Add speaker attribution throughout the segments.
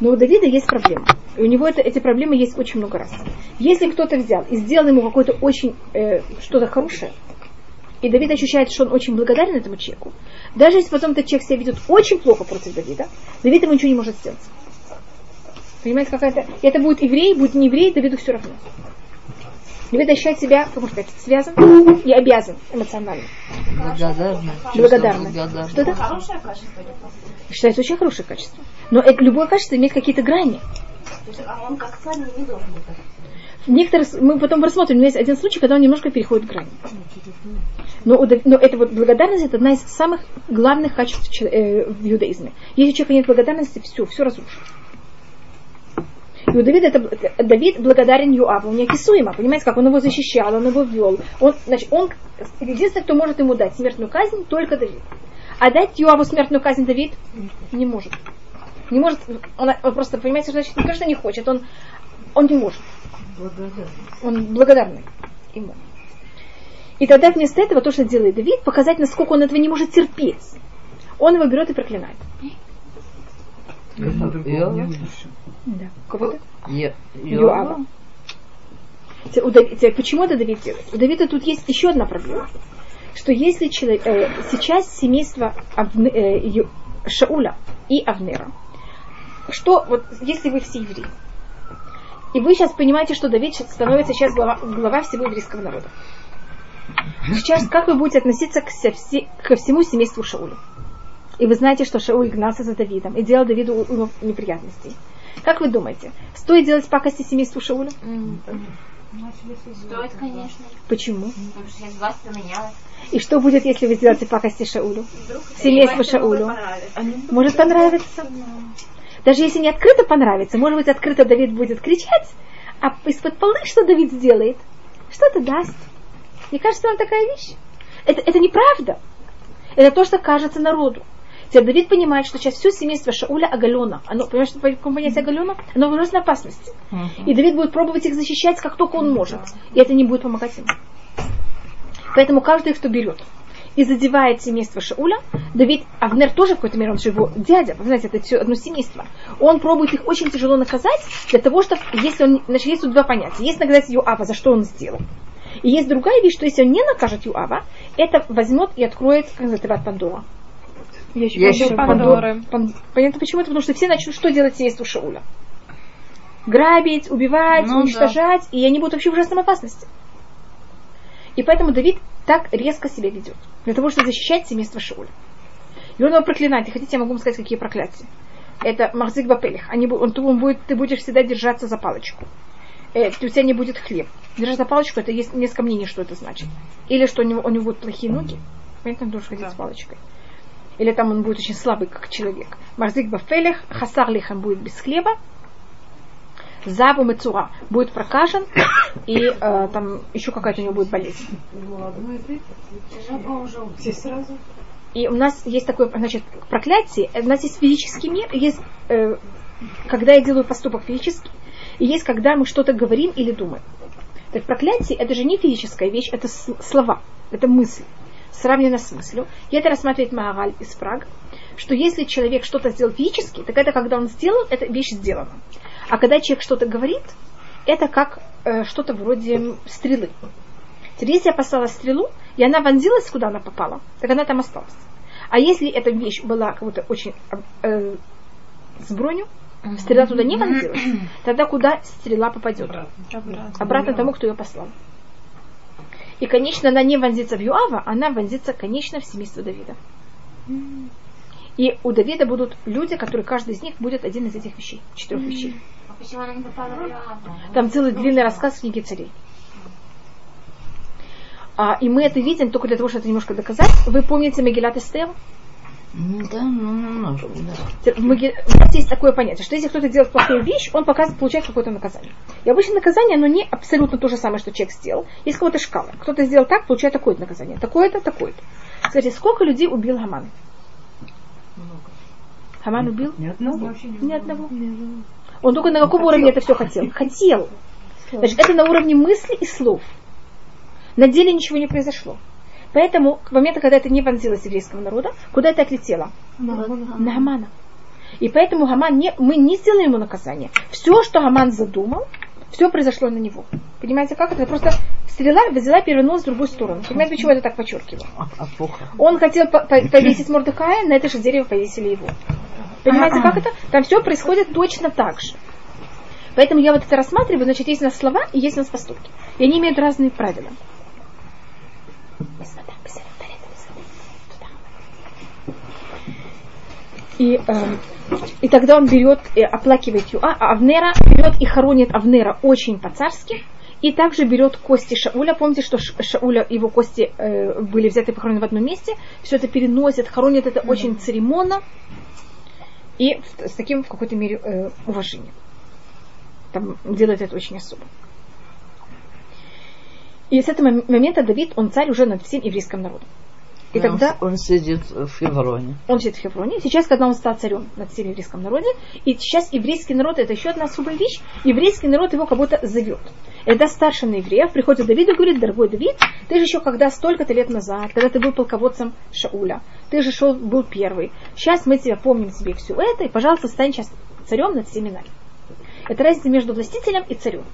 Speaker 1: Но у Давида есть проблема. И у него это, эти проблемы есть очень много раз. Если кто-то взял и сделал ему какое-то очень э, что-то хорошее, и Давид ощущает, что он очень благодарен этому человеку, даже если потом этот человек себя ведет очень плохо против Давида, Давид ему ничего не может сделать. Понимаете, какая-то... Это будет еврей, будет не еврей, Давиду все равно. Давид ощущает себя, как можно сказать, связан и обязан эмоционально.
Speaker 2: Благодарный.
Speaker 1: Благодарный. Что это?
Speaker 3: Хорошее качество.
Speaker 1: Считается очень хорошее качество. Но это, любое качество имеет какие-то грани.
Speaker 3: А он как вами не должен быть.
Speaker 1: Некоторые, мы потом рассмотрим, но есть один случай, когда он немножко переходит грани. Но, у но это вот благодарность это одна из самых главных качеств э, в иудаизме. Если у человека нет благодарности, все, все разрушено. И у Давида это, Давид благодарен Юаву неописуемо. Понимаете, как он его защищал, он его вел. Он, значит, он единственный, кто может ему дать смертную казнь, только Давид. А дать Юаву смертную казнь Давид не может. Не может, он, он просто, понимаете, значит, не то, что не хочет, он, он не может. Он благодарный ему. И тогда вместо этого то, что делает Давид, показать, насколько он этого не может терпеть. Он его берет и проклинает. Да. Дави- те- Почему это Давид делает? У Давида тут есть еще одна проблема. Что если человек, э, сейчас семейство Авне- э, Ю- Шауля и Авнера, что вот если вы все евреи, и вы сейчас понимаете, что Давид становится сейчас глава, глава всего еврейского народа. Сейчас как вы будете относиться к все- ко всему семейству Шауля? И вы знаете, что Шауль гнался за Давидом и делал Давиду неприятностей. Как вы думаете, стоит делать пакости семейству Шауля?
Speaker 3: Стоит, конечно.
Speaker 1: Почему?
Speaker 3: Потому что сейчас власть поменялась.
Speaker 1: И что будет, если вы сделаете пакости Шаулю?
Speaker 3: Вдруг
Speaker 1: Семейству Шаулю. Может понравиться? Даже если не открыто понравится, может быть, открыто Давид будет кричать, а из-под полы что Давид сделает? Что это даст? Мне кажется, вам такая вещь. Это, это неправда. Это то, что кажется народу. Теперь Давид понимает, что сейчас все семейство Шауля оголено. Оно, понимаешь, что такое понятие оголено? Оно в ужасной опасности. И Давид будет пробовать их защищать, как только он может. И это не будет помогать ему. Поэтому каждый, кто берет и задевает семейство Шауля, Давид, Авнер тоже в какой-то мере, он же его дядя, вы знаете, это все одно семейство. Он пробует их очень тяжело наказать, для того, что, если он, значит, есть тут два понятия. Есть наказать Юава, за что он сделал. И есть другая вещь, что если он не накажет Юава, это возьмет и откроет, как называется, Пандора.
Speaker 2: Ящик
Speaker 1: Пандоры. Пан- Понятно почему? Это потому что все начнут что делать семейству Шауля? Грабить, убивать,
Speaker 2: Ну да.
Speaker 1: уничтожать, и они будут вообще в ужасной опасности. И поэтому Давид так резко себя ведет. Для того, чтобы защищать семейство Шауля. И он его проклинает. И хотите, я могу вам сказать, какие проклятия. Это Махзик Бапелих. Они, он, он будет, ты будешь всегда держаться за палочку. Э, у тебя не будет хлеб. Держать за палочку, это есть несколько мнений, что это значит. Или что у него, у него будут плохие ноги. Понятно, он должен ходить с палочкой. Или там он будет очень слабый, как человек. Марзик Бафелех, Хасар Лихам будет без хлеба. Забу Мецура будет прокажен, и э, там еще какая-то у него будет болезнь. И у нас есть такое, значит, проклятие. У нас есть физический мир, есть, э, когда я делаю поступок физический, и есть, когда мы что-то говорим или думаем. Так проклятие это же не физическая вещь, это слова, это мысль, сравнено с мыслью. И это рассматривает Магараль из Прага, что если человек что-то сделал физически, так это когда он сделал, эта вещь сделана. А когда человек что-то говорит, это как э, что-то вроде стрелы. Теперь, если я послала стрелу, и она вонзилась, куда она попала, так она там осталась. А если эта вещь была как будто очень э, с броню, стрела туда не вонзилась, тогда куда стрела попадет? Обратно тому, кто ее послал. И, конечно, она не вонзится в Юава, она вонзится, конечно, в семейство Давида. И у Давида будут люди, которые каждый из них будет один из этих вещей, четырех вещей.
Speaker 3: А почему она не попала в Иоанна?
Speaker 1: Там целый длинный рассказ в книге царей. А, и мы это видим только для того, чтобы это немножко доказать. Вы помните Мегилат Эстер?
Speaker 2: М, Да, ну немножко, да.
Speaker 1: В Маги- У нас есть такое понятие, что если кто-то делает плохую вещь, он показывает, получает какое-то наказание. И обычно наказание, оно не абсолютно то же самое, что человек сделал. Есть какая-то шкала. Кто-то сделал так, получает такое-то наказание. Такое-то, такое-то. Скажите, сколько людей убил Хаман? Хаман убил?
Speaker 4: Ни одного.
Speaker 1: Ни одного. Он только на каком уровне это все хотел? Хотел. Значит, это на уровне мысли и слов. На деле ничего не произошло. Поэтому к моменту, когда это не вонзилось еврейского народа, куда это отлетело? На Хамана. И поэтому Гаман не, мы не сделаем ему наказание. Все, что Гаман задумал, все произошло на него. Понимаете, как это? Просто стрела взяла, перевернулась в другую сторону. Понимаете, почему я это так подчеркиваю? Он хотел по- по- повесить Мордекая, на это же дерево повесили его. Понимаете, как это? Там все происходит точно так же. Поэтому я вот это рассматриваю, значит, есть у нас слова и есть у нас поступки. И они имеют разные правила. И, э, и тогда он берет, и оплакивает Юа, а Авнера берет и хоронит Авнера очень по-царски, и также берет кости Шауля. Помните, что Шауля, его кости э, были взяты и похоронены в одном месте. Все это переносит, хоронит это очень церемонно и с таким в какой-то мере э, уважением. Там делает это очень особо. И с этого момента Давид, он царь уже над всем еврейским народом. И
Speaker 2: Он-
Speaker 1: тогда
Speaker 2: Он сидит в Хевроне.
Speaker 1: он сидит в Хевроне. Сейчас, когда он стал царем над всем еврейским народе, и сейчас еврейский народ, это еще одна особая вещь, еврейский народ его как будто зовет. Это старший на евреев приходит к Давиду и говорит, дорогой Давид, ты же еще когда столько-то лет назад, когда ты был полководцем Шауля, ты же шел, был первый. Сейчас мы тебя помним тебе все это, и, пожалуйста, стань сейчас царем над всеми нами. Это разница между властителем и царем.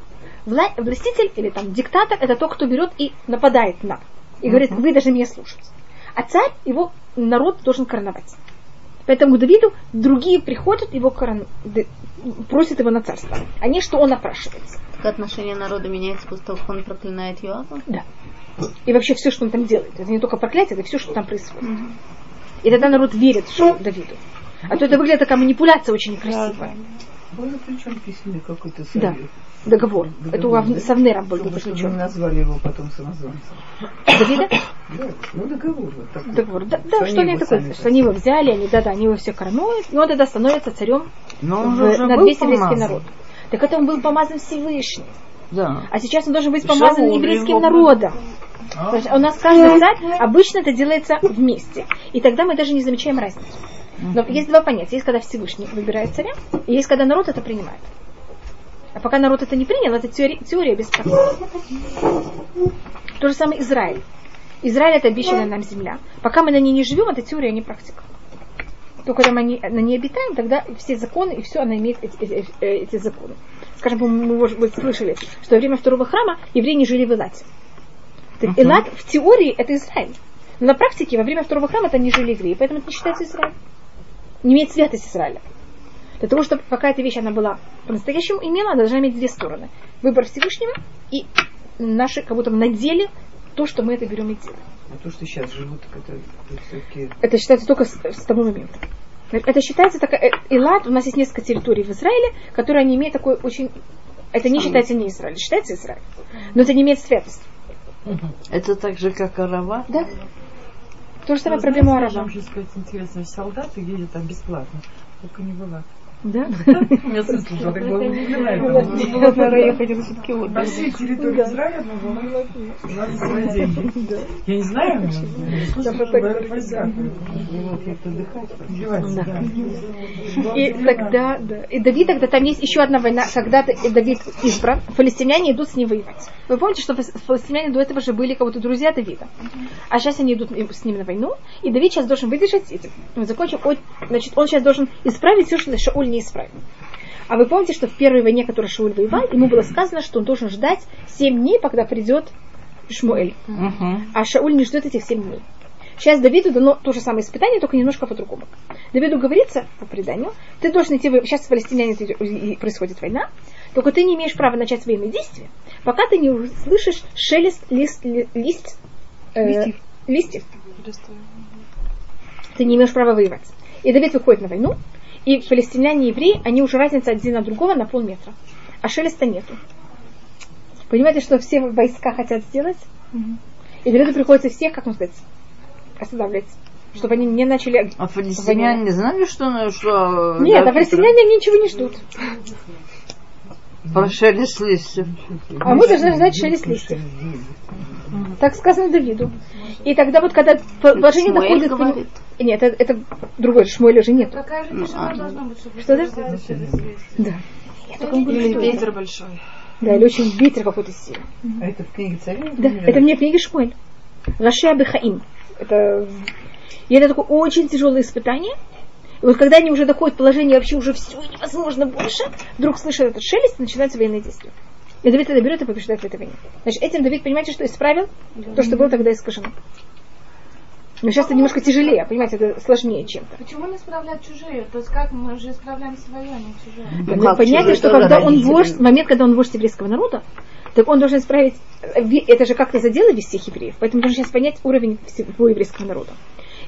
Speaker 1: Вла- властитель или там диктатор это тот, кто берет и нападает на. И говорит, вы должны меня слушать. А царь, его народ должен короновать. Поэтому к Давиду другие приходят, его корон... просят его на царство. А не что он напрашивается.
Speaker 4: Как отношение народа меняется после того, как он проклинает Йоаба?
Speaker 1: Да. И вообще все, что он там делает. Это не только проклятие, это все, что там происходит. И тогда народ верит что Давиду. А то это выглядит такая манипуляция очень некрасивая.
Speaker 5: Был заключен письменный какой-то
Speaker 1: Да.
Speaker 5: совет.
Speaker 1: Договор.
Speaker 5: Договор,
Speaker 1: Это у Ав-
Speaker 5: да?
Speaker 1: с Авнером был
Speaker 5: Чтобы,
Speaker 1: заключен.
Speaker 5: назвали его потом самозванцем.
Speaker 1: Давида?
Speaker 5: Да, ну договор вот такой.
Speaker 1: Договор. Да, да,
Speaker 5: Что
Speaker 1: что
Speaker 5: они
Speaker 1: такое, что они его взяли, они, да, да, они его все коронуют, и он тогда становится царем
Speaker 2: Но он
Speaker 1: в-
Speaker 2: же уже
Speaker 1: над
Speaker 2: был
Speaker 1: весь еврейский народ. Так это он был помазан Всевышним.
Speaker 2: Да.
Speaker 1: А сейчас он должен быть
Speaker 2: Шауль
Speaker 1: помазан
Speaker 2: его
Speaker 1: еврейским народом. То есть у нас каждый царь, обычно это делается вместе. И тогда мы даже не замечаем разницу. Но есть два понятия. Есть, когда Всевышний выбирает царя, и есть, когда народ это принимает. А пока народ это не принял, это теория, теория без практики. То же самое Израиль. Израиль это обещанная нам земля. Пока мы на ней не живем, это теория, а не практика. То когда мы на ней обитаем, тогда все законы и все она имеет эти, эти- э, эти законы. Скажем, мы, может быть, слышали, что во время второго храма евреи не жили в Элате. Так Элат в теории это Израиль. Но на практике во время второго храма это не жили евреи, поэтому это не считается Израилем. Не имеет святость Израиля. Для того, чтобы какая-то вещь она была по-настоящему имела, она должна иметь две стороны. Выбор Всевышнего и наши, как будто на деле, то, что мы это берем и делаем.
Speaker 5: А то, что сейчас живут, так это, все-таки...
Speaker 1: Это считается только с, с того момента. Это считается такая... э, Элат, у нас есть несколько территорий в Израиле, которые не имеют такой очень... Это не считается не Израиль, считается Израиль. Но это не имеет святости.
Speaker 2: Это так же, как Арава.
Speaker 1: Да? То же самое
Speaker 6: Вы
Speaker 1: проблема
Speaker 6: знаете,
Speaker 1: арабов.
Speaker 6: Я хочу сказать интересно, солдаты ездят там бесплатно. Только не была.
Speaker 1: Да?
Speaker 6: Я слышала, так было
Speaker 1: Я хотела все-таки
Speaker 6: На всей территории Израиля надо свои деньги. Я не знаю, но. Издеваются, да.
Speaker 1: И тогда, да. И Давид, тогда там есть еще одна война, когда Давид избран, фалестиняне идут с ним воевать. Вы помните, что фалестиняне до этого же были как будто друзья Давида. А сейчас они идут с ним на войну, и Давид сейчас должен выдержать эти. Мы закончим. О- Значит, он сейчас должен исправить все, что Шауль не исправил. А вы помните, что в первой войне, которую Шауль воевал, ему было сказано, что он должен ждать 7 дней, когда придет Шмуэль.
Speaker 2: Мгм.
Speaker 1: А Шауль не ждет этих 7 дней. Сейчас Давиду дано то же самое испытание, только немножко по-другому. Давиду говорится по преданию, ты должен идти, в- сейчас с палестиняне происходит война, только ты не имеешь права начать военные действия, пока ты не услышишь шелест лист, ли- лист, э, листьев. Ты не имеешь права воевать. И Давид выходит на войну, и палестиняне и евреи, они уже разница один от другого на полметра. А шелеста нету. Понимаете, что все войска хотят сделать? И Давиду приходится всех, как можно сказать, останавливать. Чтобы они не начали...
Speaker 2: А фалестиняне не знали, что... что
Speaker 1: Нет,
Speaker 2: да,
Speaker 1: а палестиняне они ничего не ждут.
Speaker 2: Про шелест листьев.
Speaker 1: А мы должны знать шелест листьев. Так сказано Давиду. И тогда вот, когда положение доходит...
Speaker 4: говорит.
Speaker 1: Нет, это, это другой, Шмуэля же нет.
Speaker 3: Какая же тишина должна быть, чтобы
Speaker 1: Что да? Да. Я только что это.
Speaker 6: Ветер большой.
Speaker 1: Да, или очень ветер какой-то сильный.
Speaker 5: А это в книге царей?
Speaker 1: Да, это мне в книге Шмуэль. Раши Абихаим. Это... И это такое очень тяжелое испытание. И вот когда они уже доходят в положение вообще уже все невозможно больше, вдруг слышат этот шелест и начинаются военные действия. И Давид это берет и побеждает в этой войне. Значит, этим Давид, понимаете, что исправил то, что было тогда искажено. Но сейчас это немножко тяжелее, понимаете, это сложнее чем-то.
Speaker 3: Почему не исправлять чужие? То есть как мы же исправляем свое, а не чужие?
Speaker 2: Ну,
Speaker 1: понятно,
Speaker 2: чужие
Speaker 1: что когда он вождь, в момент, когда он вождь еврейского народа, так он должен исправить, э, это же как-то задело весь всех евреев, поэтому должен сейчас понять уровень всего еврейского народа.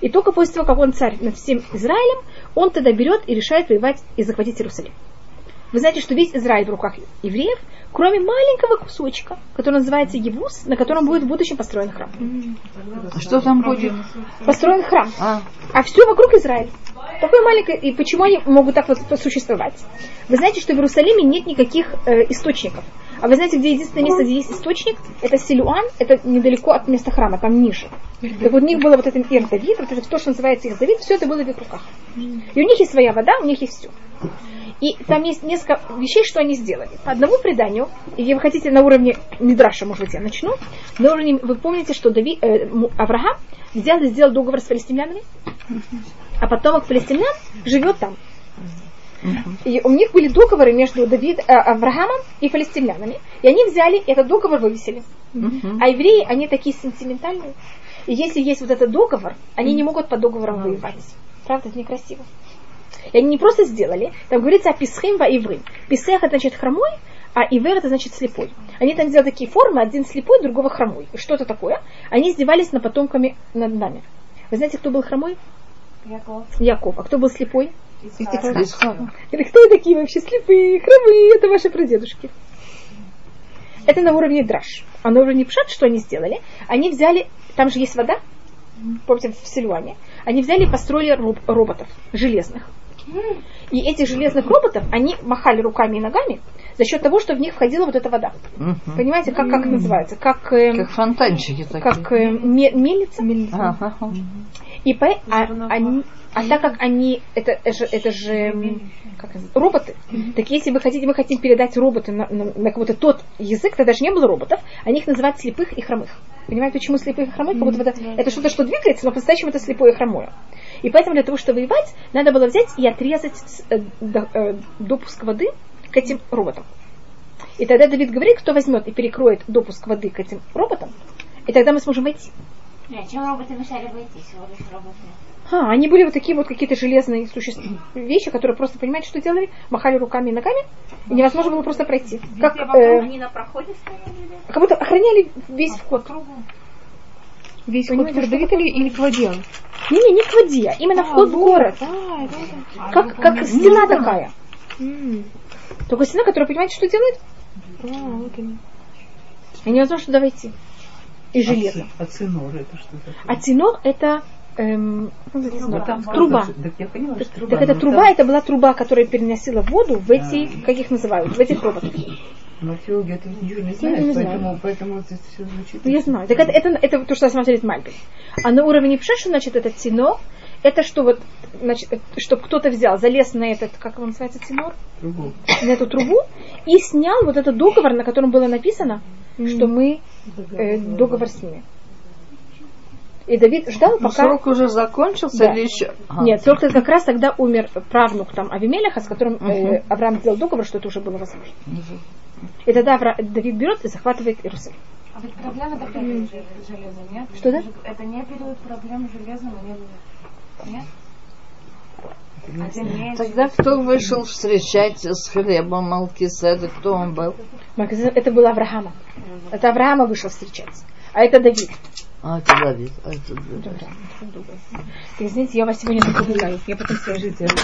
Speaker 1: И только после того, как он царь над всем Израилем, он тогда берет и решает воевать и захватить Иерусалим. Вы знаете, что весь Израиль в руках евреев, кроме маленького кусочка, который называется Евус, на котором будет в будущем построен храм.
Speaker 2: А Что там будет?
Speaker 1: Построен храм.
Speaker 2: А,
Speaker 1: А все вокруг Израиль. Такое маленькое. И почему они могут так вот существовать? Вы знаете, что в Иерусалиме нет никаких э, источников. А вы знаете, где единственное место, где есть источник? Это Силуан, это недалеко от места храма, там ниже. Так вот у них было вот это Ир Давид, вот это то, что называется Ир Давид, все это было в их руках. И у них есть своя вода, у них есть все. И там есть несколько вещей, что они сделали. По одному преданию, если вы хотите на уровне Мидраша, может быть, я начну. На уровне, вы помните, что Дави, э, Авраам взял и сделал договор с палестинянами, а потомок палестинян живет там. И у них были договоры между Давид, э, Авраамом и палестинянами. И они взяли этот договор вывесили. А евреи, они такие сентиментальные. И если есть вот этот договор, они не могут по договорам воевать. Правда, это некрасиво. И они не просто сделали, там говорится о писхим во иврим. Писех это значит хромой, а ивер это значит слепой. Они там сделали такие формы, один слепой, другого хромой. И что это такое? Они издевались над потомками над нами. Вы знаете, кто был хромой?
Speaker 3: Яков,
Speaker 1: Яков. А кто был слепой?
Speaker 3: Исхак.
Speaker 2: Исхак.
Speaker 1: Это кто такие вообще слепые, хромые? Это ваши прадедушки. Это на уровне драж. А на уровне пшат, что они сделали? Они взяли, там же есть вода, помните, в Силуане. Они взяли и построили роб- роботов, железных. И этих железных роботов, они махали руками и ногами за счет того, что в них входила вот эта вода.
Speaker 2: Мгм.
Speaker 1: Понимаете, как, как это называется? Как, эм,
Speaker 2: Как фонтанчики такие.
Speaker 1: как э, ме- мельница.
Speaker 2: Ага.
Speaker 1: И по, а, они, а так как они, это, же, это же как роботы, так если вы хотите, мы хотим передать роботы на, на, на какой-то тот язык, тогда же не было роботов, они их называют слепых и хромых. Понимаете, почему слепых и хромых? Как будто это, это что-то, что двигается, но по-настоящему это слепое и хромое. И поэтому для того, чтобы воевать, надо было взять и отрезать э, до- э, допуск воды к этим роботам. И тогда Давид говорит, кто возьмет и перекроет допуск воды к этим роботам, и тогда мы сможем войти.
Speaker 7: Нет, чем роботы мешали войти? Всего лишь роботы.
Speaker 1: А, они были вот такие вот какие-то железные существа, вещи, которые просто, понимаете, что делали? Махали руками и ногами, и невозможно было просто пройти. Как, э,
Speaker 7: Они на проходе стояли?
Speaker 1: как будто охраняли весь вход.
Speaker 8: Весь ход
Speaker 1: Понимаете,
Speaker 8: к
Speaker 1: что
Speaker 8: Давид или, к воде?
Speaker 1: Не-не, не к воде, а именно вход в город. Как, как стена такая. Только стена, которая, понимаете, что делает? И невозможно туда войти. И железо.
Speaker 5: А цинор это что такое?
Speaker 1: А тенор это эм,
Speaker 5: там
Speaker 1: труба.
Speaker 5: сказано, Так я поняла, что труба.
Speaker 1: Так эта труба,
Speaker 5: там-
Speaker 1: это была труба, которая переносила воду в эти, как их называют, в этих роботах.
Speaker 5: Но археологи это ничего не
Speaker 1: не
Speaker 5: знают,
Speaker 1: знаю.
Speaker 5: поэтому, поэтому это все звучит.
Speaker 1: Ну, я знаю. Так это, это, это то, что смотрит Мальбин. А на уровне что значит этот тенор, это что вот, значит, чтобы кто-то взял, залез на этот, как он называется, тенор,
Speaker 5: Трубу.
Speaker 1: на эту трубу и снял вот этот договор, на котором было написано, что мы э, договор с ними. И Давид ждал, пока...
Speaker 2: Срок уже закончился
Speaker 1: Да.
Speaker 2: или еще? А.
Speaker 1: Нет, срок как раз тогда умер правнук там Авимелеха, с которым э, Авраам сделал договор, что это уже было возможно. И тогда Авра- Давид берет и захватывает Иерусалим.
Speaker 3: А ведь проблема это период железа, нет?
Speaker 1: Что да?
Speaker 3: Это не период проблем с железом, а Нет?
Speaker 2: Тогда кто вышел встречать с хлебом Малкиседа? Кто он был?
Speaker 1: Это было Авраама. Это Авраама вышел встречаться. А это Давид.
Speaker 2: А, это Давид. А, это Давид.
Speaker 1: Так, извините, я вас сегодня напугаю. Я потом скажу.